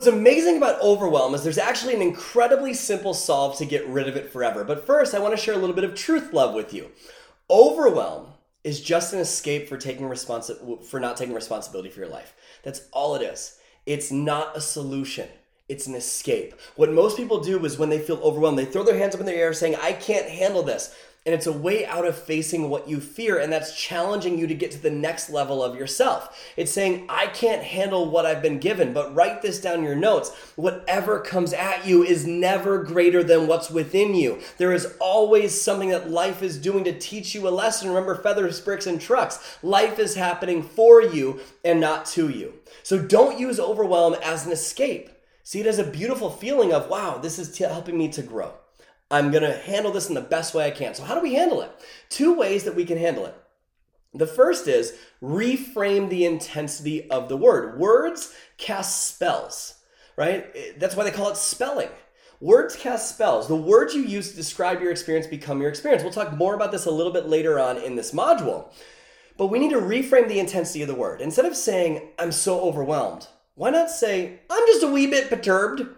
What's amazing about overwhelm is there's actually an incredibly simple solve to get rid of it forever. But first, I want to share a little bit of truth love with you. Overwhelm is just an escape for taking responsi- for not taking responsibility for your life. That's all it is. It's not a solution. It's an escape. What most people do is when they feel overwhelmed, they throw their hands up in the air saying, "I can't handle this." And it's a way out of facing what you fear, and that's challenging you to get to the next level of yourself. It's saying, I can't handle what I've been given, but write this down in your notes. Whatever comes at you is never greater than what's within you. There is always something that life is doing to teach you a lesson. Remember, feathers, bricks, and trucks. Life is happening for you and not to you. So don't use overwhelm as an escape. See it as a beautiful feeling of, wow, this is t- helping me to grow. I'm going to handle this in the best way I can. So, how do we handle it? Two ways that we can handle it. The first is reframe the intensity of the word. Words cast spells, right? That's why they call it spelling. Words cast spells. The words you use to describe your experience become your experience. We'll talk more about this a little bit later on in this module. But we need to reframe the intensity of the word. Instead of saying, I'm so overwhelmed, why not say, I'm just a wee bit perturbed?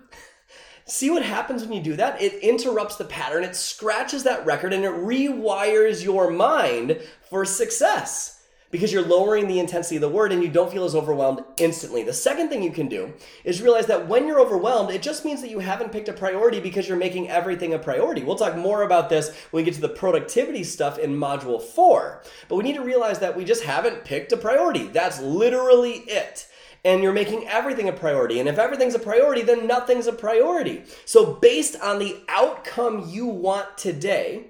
See what happens when you do that? It interrupts the pattern, it scratches that record, and it rewires your mind for success because you're lowering the intensity of the word and you don't feel as overwhelmed instantly. The second thing you can do is realize that when you're overwhelmed, it just means that you haven't picked a priority because you're making everything a priority. We'll talk more about this when we get to the productivity stuff in module four. But we need to realize that we just haven't picked a priority. That's literally it and you're making everything a priority. And if everything's a priority, then nothing's a priority. So, based on the outcome you want today,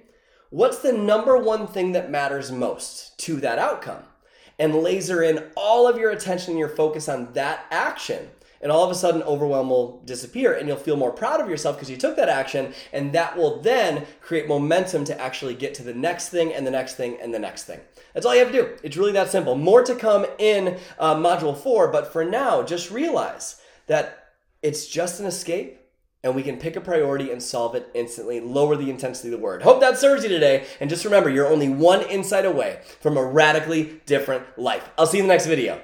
what's the number one thing that matters most to that outcome? And laser in all of your attention and your focus on that action and all of a sudden overwhelm will disappear and you'll feel more proud of yourself because you took that action and that will then create momentum to actually get to the next thing and the next thing and the next thing that's all you have to do it's really that simple more to come in uh, module four but for now just realize that it's just an escape and we can pick a priority and solve it instantly, lower the intensity of the word. Hope that serves you today. And just remember, you're only one insight away from a radically different life. I'll see you in the next video.